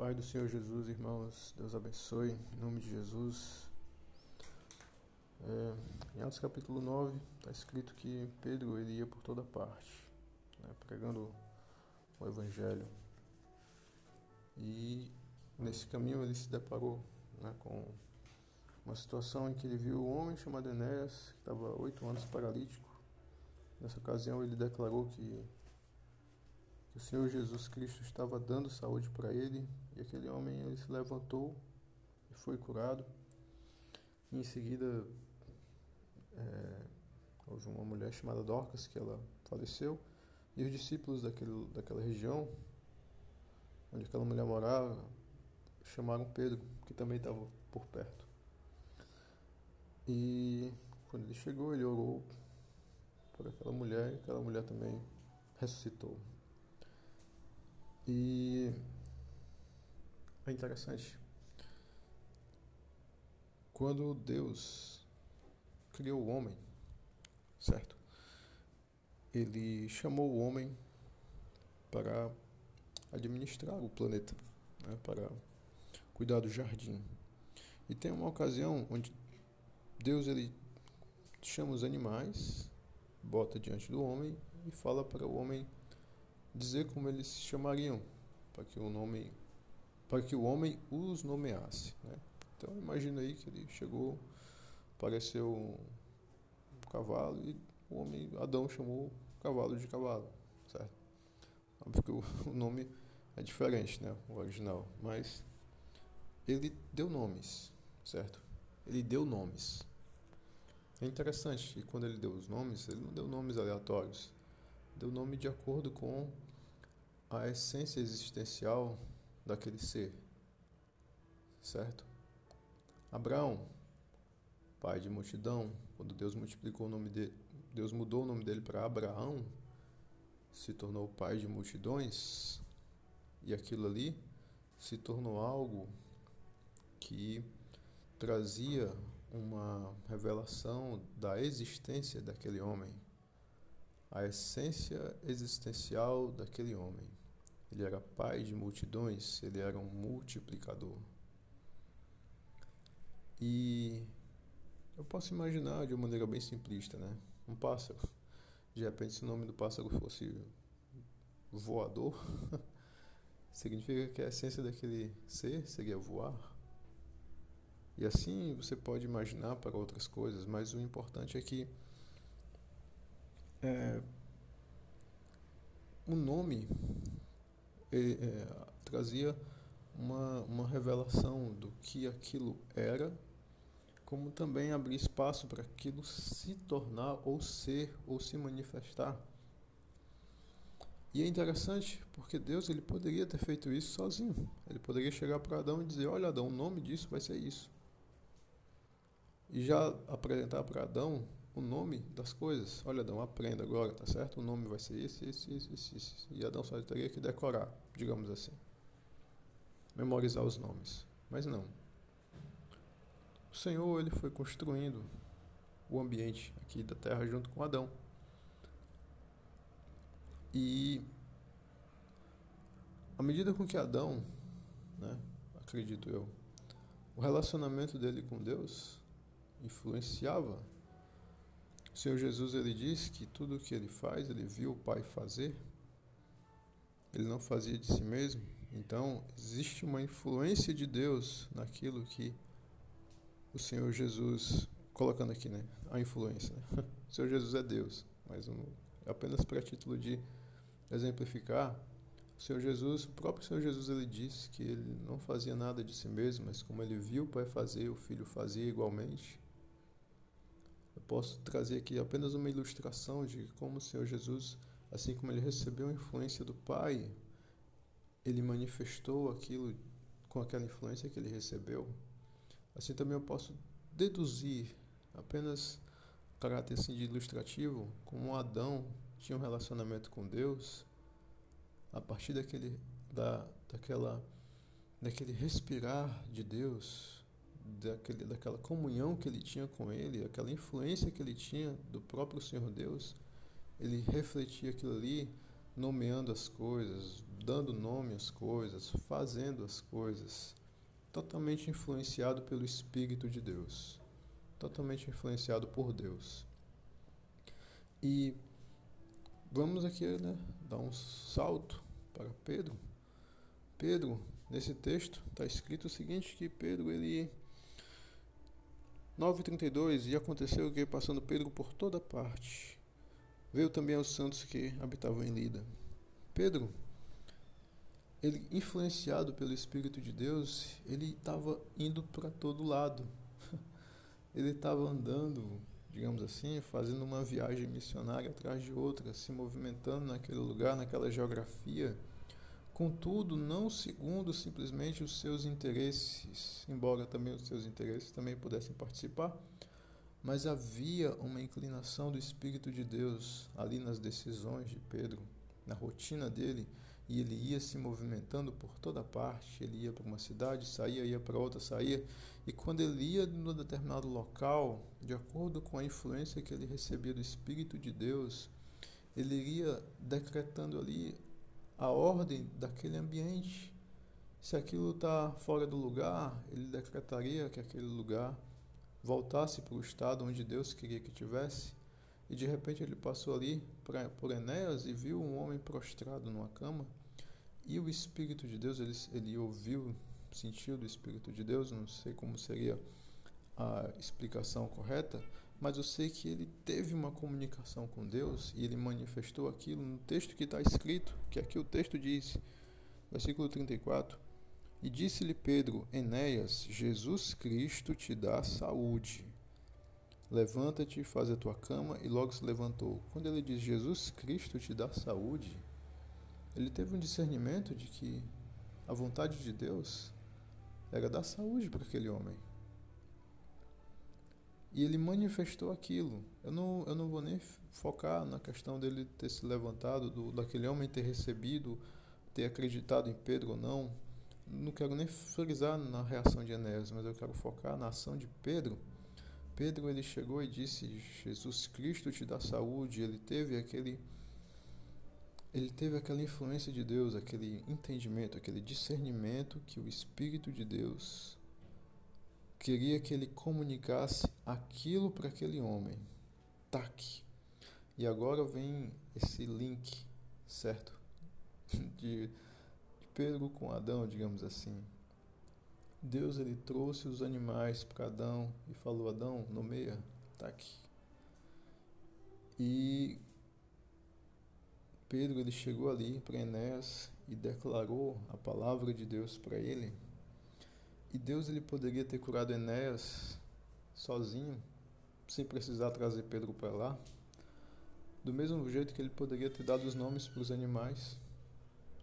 Pai do Senhor Jesus, irmãos, Deus abençoe, em nome de Jesus. É, em Atos capítulo 9 está escrito que Pedro ele ia por toda parte, né, pregando o Evangelho. E nesse caminho ele se deparou né, com uma situação em que ele viu um homem chamado Enéas, que estava oito anos paralítico. Nessa ocasião ele declarou que que o Senhor Jesus Cristo estava dando saúde para ele e aquele homem ele se levantou e foi curado. E em seguida, é, houve uma mulher chamada Dorcas que ela faleceu e os discípulos daquele, daquela região onde aquela mulher morava chamaram Pedro, que também estava por perto. E quando ele chegou, ele orou por aquela mulher e aquela mulher também ressuscitou. E é interessante. Quando Deus criou o homem, certo? Ele chamou o homem para administrar o planeta, né? para cuidar do jardim. E tem uma ocasião onde Deus ele chama os animais, bota diante do homem e fala para o homem dizer como eles se chamariam, para que o nome, para que o homem os nomeasse. Né? Então imagina aí que ele chegou, apareceu um cavalo e o homem Adão chamou o cavalo de cavalo, certo? Porque o, o nome é diferente, né, o original, mas ele deu nomes, certo? Ele deu nomes. É interessante, e quando ele deu os nomes, ele não deu nomes aleatórios deu nome de acordo com a essência existencial daquele ser. Certo? Abraão, pai de multidão, quando Deus multiplicou o nome dele, Deus mudou o nome dele para Abraão, se tornou pai de multidões, e aquilo ali se tornou algo que trazia uma revelação da existência daquele homem a essência existencial daquele homem. Ele era pai de multidões, ele era um multiplicador. E eu posso imaginar de uma maneira bem simplista, né? Um pássaro. De repente, se o nome do pássaro fosse voador, significa que a essência daquele ser seria voar. E assim você pode imaginar para outras coisas, mas o importante é que é, o nome é, trazia uma, uma revelação do que aquilo era, como também abrir espaço para aquilo se tornar ou ser ou se manifestar. E é interessante porque Deus ele poderia ter feito isso sozinho. Ele poderia chegar para Adão e dizer: Olha, Adão, o nome disso vai ser isso. E já apresentar para Adão o nome das coisas. Olha, Adão, aprenda agora, tá certo? O nome vai ser esse, esse, esse, esse, esse. E Adão só teria que decorar, digamos assim. Memorizar os nomes. Mas não. O Senhor, ele foi construindo o ambiente aqui da terra junto com Adão. E à medida com que Adão, né, acredito eu, o relacionamento dele com Deus influenciava Senhor Jesus ele diz que tudo o que ele faz, ele viu o Pai fazer. Ele não fazia de si mesmo. Então, existe uma influência de Deus naquilo que o Senhor Jesus, colocando aqui, né? A influência. Né? O Senhor Jesus é Deus, mas um, apenas para título de exemplificar, o Senhor Jesus, o próprio Senhor Jesus, ele disse que ele não fazia nada de si mesmo, mas como ele viu o Pai fazer, o Filho fazia igualmente. Posso trazer aqui apenas uma ilustração de como o Senhor Jesus, assim como ele recebeu a influência do Pai, ele manifestou aquilo com aquela influência que ele recebeu. Assim também eu posso deduzir apenas caráter assim de ilustrativo, como Adão tinha um relacionamento com Deus, a partir daquele da daquela daquele respirar de Deus, daquele, daquela comunhão que ele tinha com ele, aquela influência que ele tinha do próprio Senhor Deus, ele refletia aquilo ali nomeando as coisas, dando nome às coisas, fazendo as coisas, totalmente influenciado pelo Espírito de Deus, totalmente influenciado por Deus. E vamos aqui né, dar um salto para Pedro. Pedro, nesse texto, está escrito o seguinte, que Pedro, ele... 9,32, e aconteceu que, passando Pedro por toda parte, veio também aos santos que habitavam em Lida. Pedro, ele influenciado pelo Espírito de Deus, ele estava indo para todo lado. Ele estava andando, digamos assim, fazendo uma viagem missionária atrás de outra, se movimentando naquele lugar, naquela geografia. Contudo, não segundo simplesmente os seus interesses, embora também os seus interesses também pudessem participar, mas havia uma inclinação do Espírito de Deus ali nas decisões de Pedro, na rotina dele, e ele ia se movimentando por toda parte. Ele ia para uma cidade, saía, ia para outra, saía, e quando ele ia num determinado local, de acordo com a influência que ele recebia do Espírito de Deus, ele iria decretando ali a ordem daquele ambiente. Se aquilo está fora do lugar, ele decretaria que aquele lugar voltasse para o estado onde Deus queria que tivesse. E de repente ele passou ali pra, por Enéas e viu um homem prostrado numa cama. E o Espírito de Deus, ele, ele ouviu, sentiu do Espírito de Deus, não sei como seria a explicação correta, mas eu sei que ele teve uma comunicação com Deus e ele manifestou aquilo no texto que está escrito, que aqui o texto diz, versículo 34. E disse-lhe Pedro: Enéas, Jesus Cristo te dá saúde. Levanta-te, faz a tua cama, e logo se levantou. Quando ele diz Jesus Cristo te dá saúde, ele teve um discernimento de que a vontade de Deus era dar saúde para aquele homem. E ele manifestou aquilo. Eu não, eu não vou nem focar na questão dele ter se levantado, do, daquele homem ter recebido, ter acreditado em Pedro ou não não quero nem frisar na reação de Enéas, mas eu quero focar na ação de Pedro. Pedro ele chegou e disse: Jesus Cristo te dá saúde. Ele teve aquele ele teve aquela influência de Deus, aquele entendimento, aquele discernimento que o Espírito de Deus queria que ele comunicasse aquilo para aquele homem. Tac. E agora vem esse link, certo? De Pedro com Adão, digamos assim. Deus ele trouxe os animais para Adão e falou: Adão, nomeia, tá aqui. E Pedro ele chegou ali para Enéas e declarou a palavra de Deus para ele. E Deus ele poderia ter curado Enéas sozinho, sem precisar trazer Pedro para lá. Do mesmo jeito que ele poderia ter dado os nomes para os animais,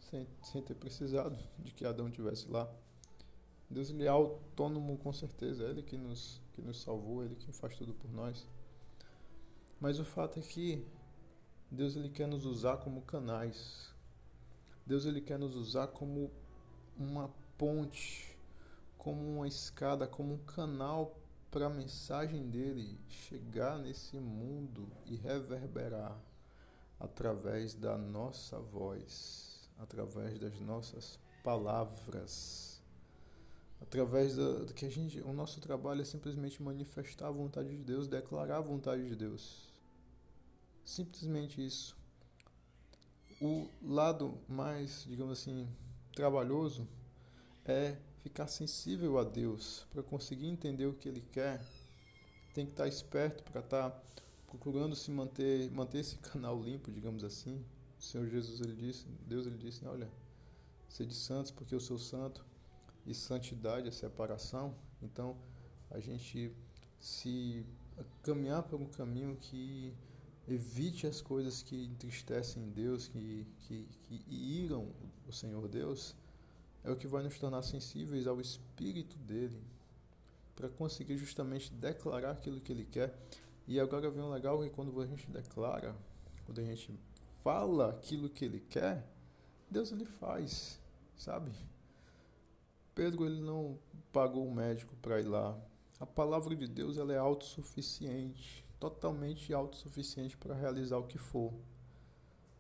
sem, sem ter precisado de que Adão tivesse lá. Deus ele é autônomo com certeza, é Ele que nos, que nos salvou, Ele que faz tudo por nós. Mas o fato é que Deus ele quer nos usar como canais. Deus ele quer nos usar como uma ponte, como uma escada, como um canal para a mensagem dele chegar nesse mundo e reverberar através da nossa voz através das nossas palavras, através do, do que a gente, o nosso trabalho é simplesmente manifestar a vontade de Deus, declarar a vontade de Deus. Simplesmente isso. O lado mais, digamos assim, trabalhoso é ficar sensível a Deus para conseguir entender o que Ele quer. Tem que estar esperto para estar procurando se manter, manter esse canal limpo, digamos assim, o Senhor Jesus, ele disse, Deus ele disse, olha, sede santos porque eu sou santo, e santidade é separação. Então, a gente se caminhar por um caminho que evite as coisas que entristecem Deus, que, que, que iram o Senhor Deus, é o que vai nos tornar sensíveis ao Espírito dele, para conseguir justamente declarar aquilo que ele quer. E agora vem o legal que quando a gente declara, quando a gente fala aquilo que ele quer, Deus ele faz, sabe? Pedro ele não pagou o médico para ir lá. A palavra de Deus ela é autossuficiente, totalmente autossuficiente para realizar o que for.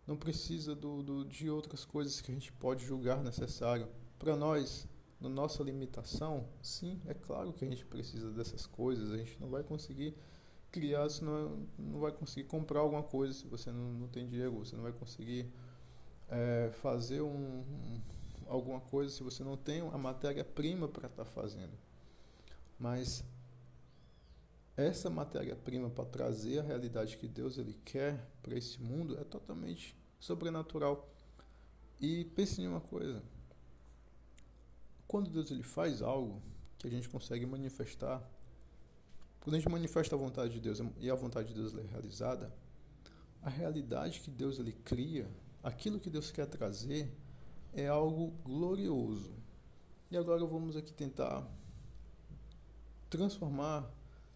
não precisa do, do, de outras coisas que a gente pode julgar necessário. Para nós, na nossa limitação, sim, é claro que a gente precisa dessas coisas, a gente não vai conseguir criar, se não, não vai conseguir comprar alguma coisa se você não, não tem dinheiro, você não vai conseguir é, fazer um, um, alguma coisa se você não tem a matéria-prima para estar tá fazendo. Mas essa matéria-prima para trazer a realidade que Deus ele quer para esse mundo é totalmente sobrenatural. E pense em uma coisa: quando Deus ele faz algo que a gente consegue manifestar, quando a gente manifesta a vontade de Deus e a vontade de Deus é realizada, a realidade que Deus ele cria, aquilo que Deus quer trazer, é algo glorioso. E agora vamos aqui tentar transformar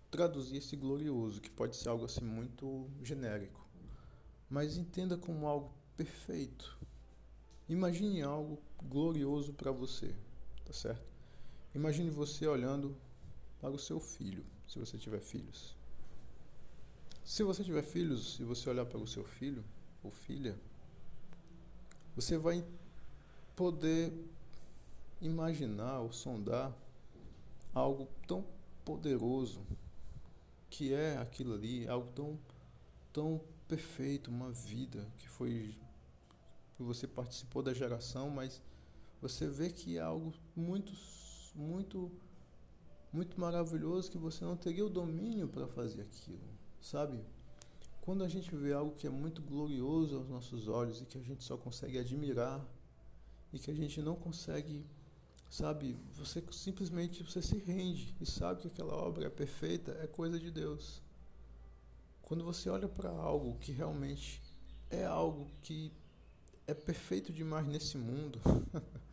traduzir esse glorioso, que pode ser algo assim muito genérico, mas entenda como algo perfeito. Imagine algo glorioso para você, tá certo? Imagine você olhando para o seu filho, se você tiver filhos. Se você tiver filhos e você olhar para o seu filho ou filha, você vai poder imaginar ou sondar algo tão poderoso que é aquilo ali, algo tão, tão perfeito, uma vida que foi que você participou da geração, mas você vê que é algo muito, muito, muito maravilhoso que você não teria o domínio para fazer aquilo, sabe? Quando a gente vê algo que é muito glorioso aos nossos olhos e que a gente só consegue admirar e que a gente não consegue Sabe, você simplesmente você se rende e sabe que aquela obra é perfeita, é coisa de Deus. Quando você olha para algo que realmente é algo que é perfeito demais nesse mundo,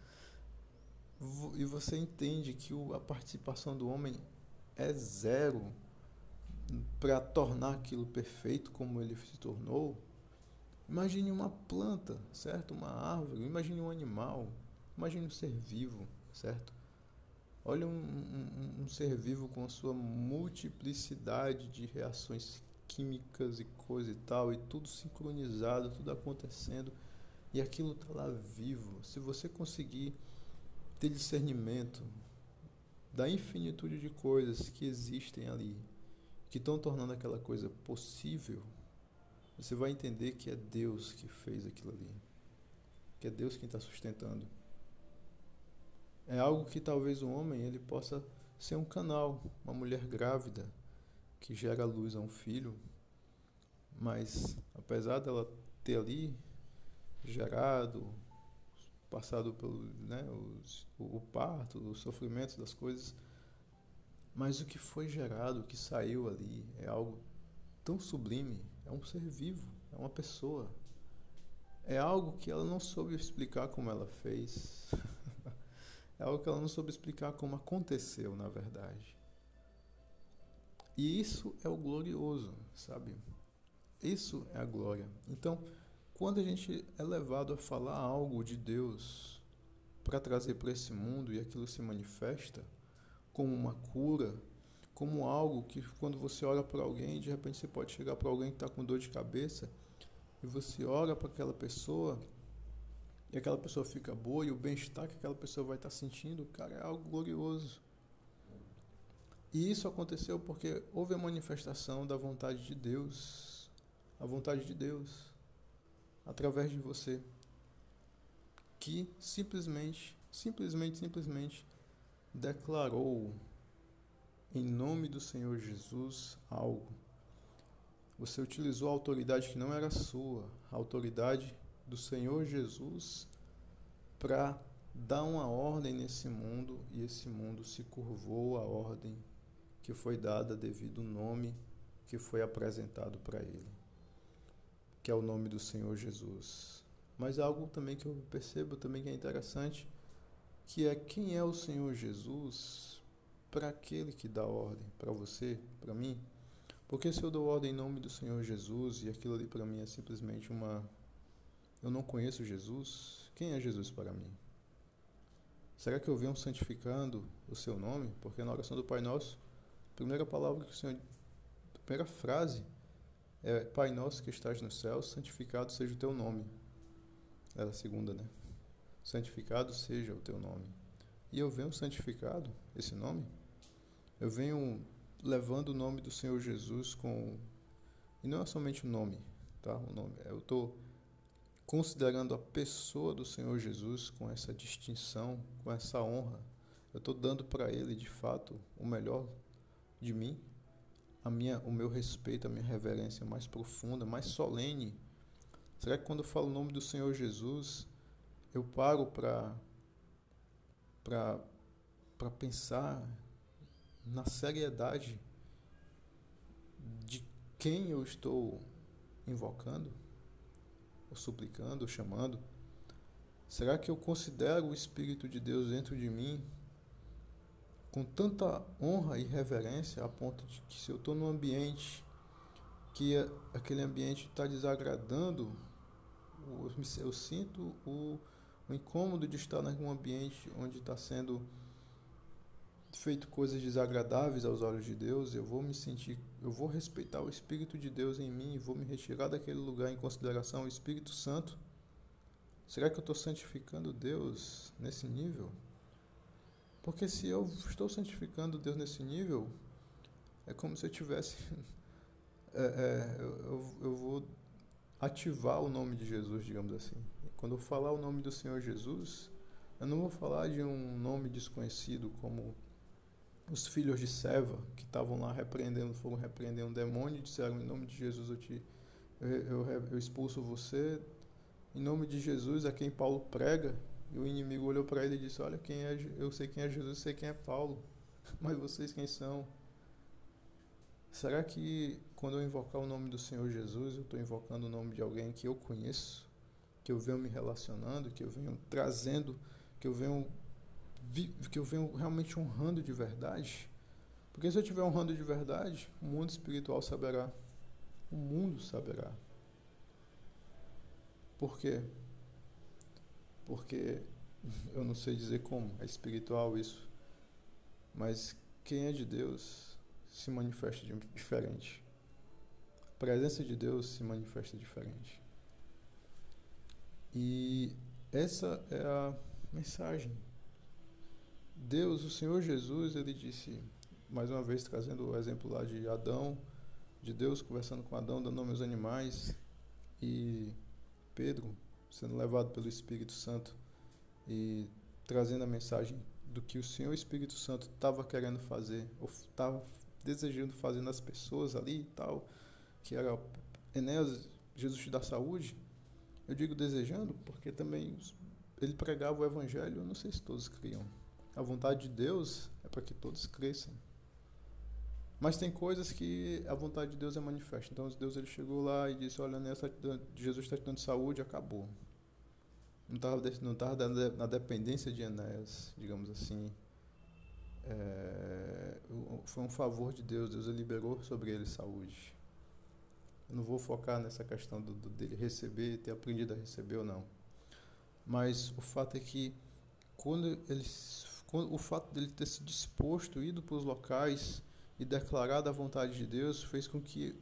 e você entende que a participação do homem é zero para tornar aquilo perfeito como ele se tornou, imagine uma planta, certo? Uma árvore, imagine um animal, imagine um ser vivo certo? Olha um, um, um, ser vivo com a sua multiplicidade de reações químicas e coisa e tal, e tudo sincronizado, tudo acontecendo, e aquilo está lá vivo. Se você conseguir ter discernimento da infinitude de coisas que existem ali, que estão tornando aquela coisa possível, você vai entender que é Deus que fez aquilo ali, que é Deus quem está sustentando. É algo que talvez o homem ele possa ser um canal, uma mulher grávida que gera luz a um filho, mas apesar dela ter ali gerado, passado pelo né, os, o, parto, os sofrimentos das coisas, mas o que foi gerado, o que saiu ali, é algo tão sublime, é um ser vivo, é uma pessoa. É algo que ela não soube explicar como ela fez. É algo que ela não soube explicar como aconteceu, na verdade. E isso é o glorioso, sabe? Isso é a glória. Então, quando a gente é levado a falar algo de Deus para trazer para esse mundo e aquilo se manifesta como uma cura, como algo que quando você olha para alguém, de repente você pode chegar para alguém que está com dor de cabeça e você olha para aquela pessoa e aquela pessoa fica boa e o bem-estar que aquela pessoa vai estar sentindo, cara, é algo glorioso. E isso aconteceu porque houve a manifestação da vontade de Deus, a vontade de Deus, através de você, que simplesmente, simplesmente, simplesmente declarou em nome do Senhor Jesus algo. Você utilizou a autoridade que não era sua, a autoridade do Senhor Jesus para dar uma ordem nesse mundo e esse mundo se curvou à ordem que foi dada devido ao nome que foi apresentado para ele, que é o nome do Senhor Jesus. Mas algo também que eu percebo também que é interessante, que é quem é o Senhor Jesus para aquele que dá ordem, para você, para mim. Porque se eu dou ordem em nome do Senhor Jesus e aquilo ali para mim é simplesmente uma eu não conheço Jesus, quem é Jesus para mim? Será que eu venho santificando o seu nome? Porque na oração do Pai Nosso, a primeira palavra que o Senhor, a primeira frase é Pai nosso que estás no céu, santificado seja o teu nome. Era a segunda, né? Santificado seja o teu nome. E eu venho santificado, esse nome, eu venho levando o nome do Senhor Jesus com. E não é somente o nome, tá? O nome. Eu estou considerando a pessoa do Senhor Jesus com essa distinção, com essa honra. Eu estou dando para Ele, de fato, o melhor de mim, a minha, o meu respeito, a minha reverência mais profunda, mais solene. Será que quando eu falo o nome do Senhor Jesus, eu paro para para pensar na seriedade de quem eu estou invocando, ou suplicando, ou chamando? Será que eu considero o Espírito de Deus dentro de mim com tanta honra e reverência a ponto de que se eu estou num ambiente que aquele ambiente está desagradando, eu, eu sinto o, o incômodo de estar em um ambiente onde está sendo feito coisas desagradáveis aos olhos de Deus, eu vou me sentir, eu vou respeitar o Espírito de Deus em mim, vou me retirar daquele lugar em consideração ao Espírito Santo. Será que eu estou santificando Deus nesse nível? Porque se eu estou santificando Deus nesse nível, é como se eu tivesse. é, é, eu, eu vou ativar o nome de Jesus, digamos assim. Quando eu falar o nome do Senhor Jesus, eu não vou falar de um nome desconhecido como os filhos de Seva, que estavam lá repreendendo, foram repreender um demônio e disseram: Em nome de Jesus eu, te, eu, eu, eu expulso você. Em nome de Jesus, a quem Paulo prega. E o inimigo olhou para ele e disse: Olha, quem é, eu sei quem é Jesus, sei quem é Paulo, mas vocês quem são? Será que quando eu invocar o nome do Senhor Jesus, eu estou invocando o nome de alguém que eu conheço, que eu venho me relacionando, que eu venho trazendo, que eu venho que eu venho realmente honrando de verdade. Porque se eu estiver honrando de verdade, o mundo espiritual saberá. O mundo saberá. Por quê? Porque eu não sei dizer como, é espiritual isso. Mas quem é de Deus se manifesta de diferente. A presença de Deus se manifesta diferente. E essa é a mensagem Deus, o Senhor Jesus, ele disse, mais uma vez trazendo o exemplo lá de Adão, de Deus conversando com Adão, dando nome aos animais, e Pedro sendo levado pelo Espírito Santo e trazendo a mensagem do que o Senhor Espírito Santo estava querendo fazer, ou estava desejando fazer nas pessoas ali e tal, que era Enéas, Jesus dá saúde. Eu digo desejando porque também ele pregava o evangelho, eu não sei se todos criam. A vontade de Deus é para que todos cresçam. Mas tem coisas que a vontade de Deus é manifesta. Então Deus ele chegou lá e disse: Olha, nessa, Jesus está te dando saúde, acabou. Não estava não tava na dependência de Enéas, digamos assim. É, foi um favor de Deus, Deus liberou sobre ele saúde. Eu não vou focar nessa questão do, do, dele receber, ter aprendido a receber ou não. Mas o fato é que quando ele o fato dele ter se disposto, ido para os locais e declarado a vontade de Deus, fez com que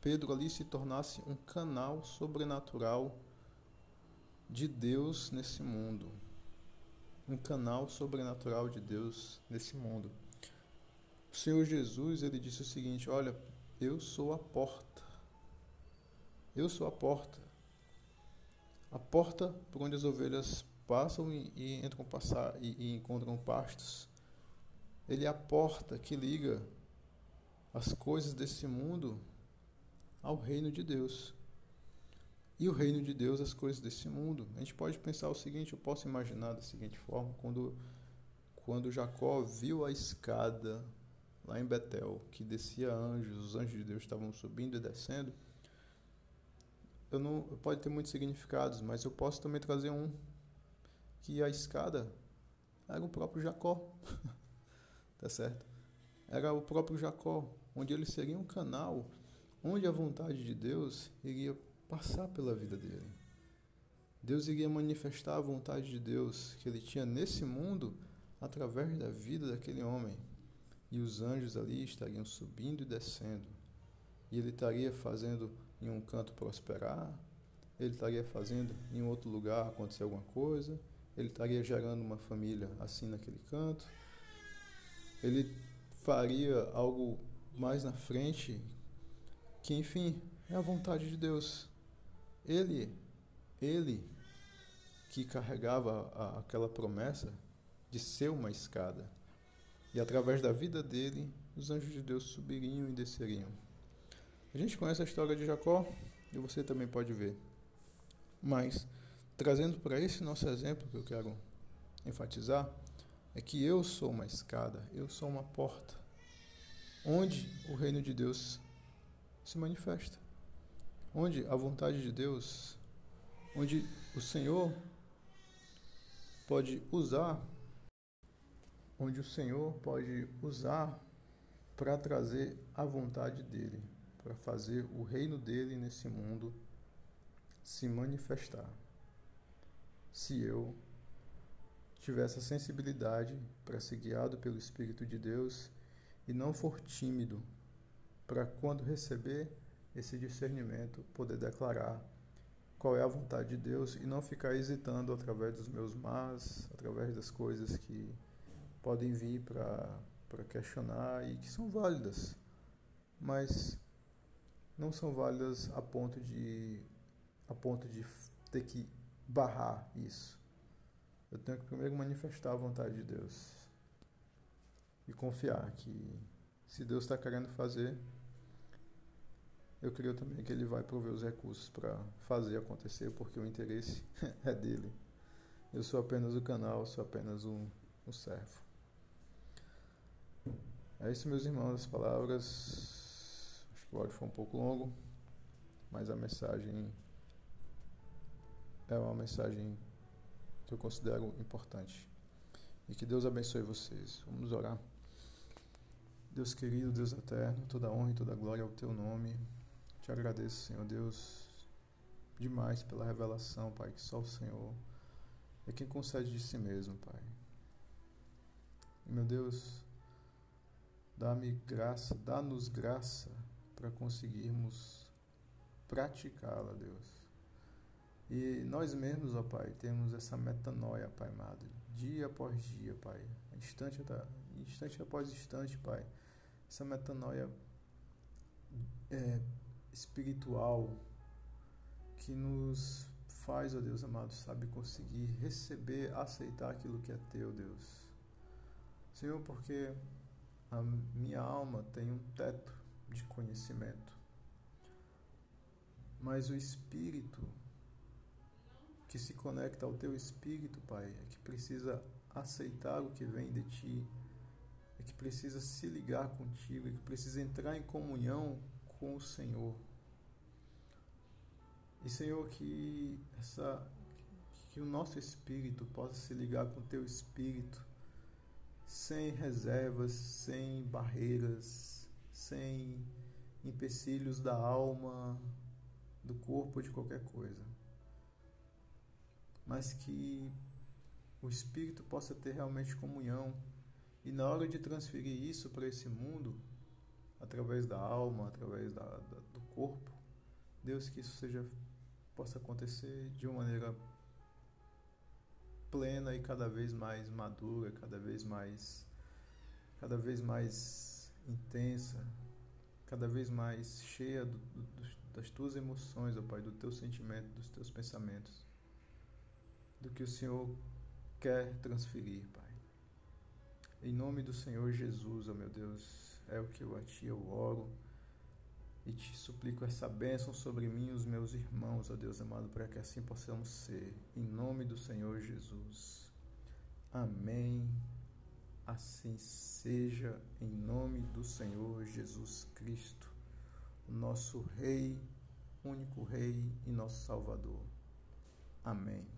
Pedro ali se tornasse um canal sobrenatural de Deus nesse mundo. Um canal sobrenatural de Deus nesse mundo. O Senhor Jesus, ele disse o seguinte: Olha, eu sou a porta. Eu sou a porta. A porta por onde as ovelhas passam e, e entram passar e, e encontram pastos. Ele é a porta que liga as coisas desse mundo ao reino de Deus. E o reino de Deus, as coisas desse mundo. A gente pode pensar o seguinte, eu posso imaginar da seguinte forma, quando, quando Jacó viu a escada lá em Betel, que descia anjos, os anjos de Deus estavam subindo e descendo, eu não, pode ter muitos significados, mas eu posso também trazer um que a escada era o próprio Jacó. tá certo? Era o próprio Jacó, onde ele seria um canal onde a vontade de Deus iria passar pela vida dele. Deus iria manifestar a vontade de Deus que ele tinha nesse mundo através da vida daquele homem. E os anjos ali estariam subindo e descendo. e ele estaria fazendo em um canto prosperar, ele estaria fazendo em outro lugar acontecer alguma coisa, ele estaria gerando uma família assim naquele canto, ele faria algo mais na frente, que enfim, é a vontade de Deus. Ele, ele que carregava a, aquela promessa de ser uma escada. E através da vida dele, os anjos de Deus subiriam e desceriam. A gente conhece a história de Jacó e você também pode ver. Mas, trazendo para esse nosso exemplo que eu quero enfatizar, é que eu sou uma escada, eu sou uma porta, onde o reino de Deus se manifesta, onde a vontade de Deus, onde o Senhor pode usar, onde o Senhor pode usar para trazer a vontade dele para fazer o reino dele nesse mundo se manifestar. Se eu tiver essa sensibilidade para ser guiado pelo Espírito de Deus e não for tímido para quando receber esse discernimento poder declarar qual é a vontade de Deus e não ficar hesitando através dos meus mas, através das coisas que podem vir para questionar e que são válidas, mas não são válidas a ponto de a ponto de ter que barrar isso. Eu tenho que primeiro manifestar a vontade de Deus e confiar que se Deus está querendo fazer, eu creio também que Ele vai prover os recursos para fazer acontecer, porque o interesse é dele. Eu sou apenas o canal, sou apenas um, um servo. É isso, meus irmãos, as palavras o áudio foi um pouco longo, mas a mensagem é uma mensagem que eu considero importante. E que Deus abençoe vocês. Vamos orar. Deus querido, Deus eterno, toda honra e toda glória ao teu nome. Te agradeço, Senhor Deus, demais pela revelação, Pai, que só o Senhor é quem concede de si mesmo, Pai. E, meu Deus, dá-me graça, dá-nos graça para conseguirmos praticá-la, Deus. E nós mesmos, ó Pai, temos essa metanoia, Pai amado, dia após dia, Pai, instante, instante após instante, Pai. Essa metanoia é, espiritual que nos faz, ó Deus amado, sabe, conseguir receber, aceitar aquilo que é teu, Deus. Senhor, porque a minha alma tem um teto de conhecimento. Mas o espírito que se conecta ao teu espírito, Pai, é que precisa aceitar o que vem de ti, que precisa se ligar contigo, que precisa entrar em comunhão com o Senhor. E Senhor, que essa que o nosso espírito possa se ligar com o teu espírito sem reservas, sem barreiras, sem empecilhos da alma, do corpo de qualquer coisa. Mas que o espírito possa ter realmente comunhão e na hora de transferir isso para esse mundo, através da alma, através da, da, do corpo, Deus que isso seja possa acontecer de uma maneira plena e cada vez mais madura, cada vez mais cada vez mais intensa, cada vez mais cheia do, do, das tuas emoções, ó Pai, do teu sentimento, dos teus pensamentos, do que o Senhor quer transferir, Pai. Em nome do Senhor Jesus, ó meu Deus, é o que eu a Ti eu oro e te suplico essa bênção sobre mim e os meus irmãos, ó Deus amado, para que assim possamos ser. Em nome do Senhor Jesus. Amém. Assim seja, em nome do Senhor Jesus Cristo, nosso Rei, único Rei e nosso Salvador. Amém.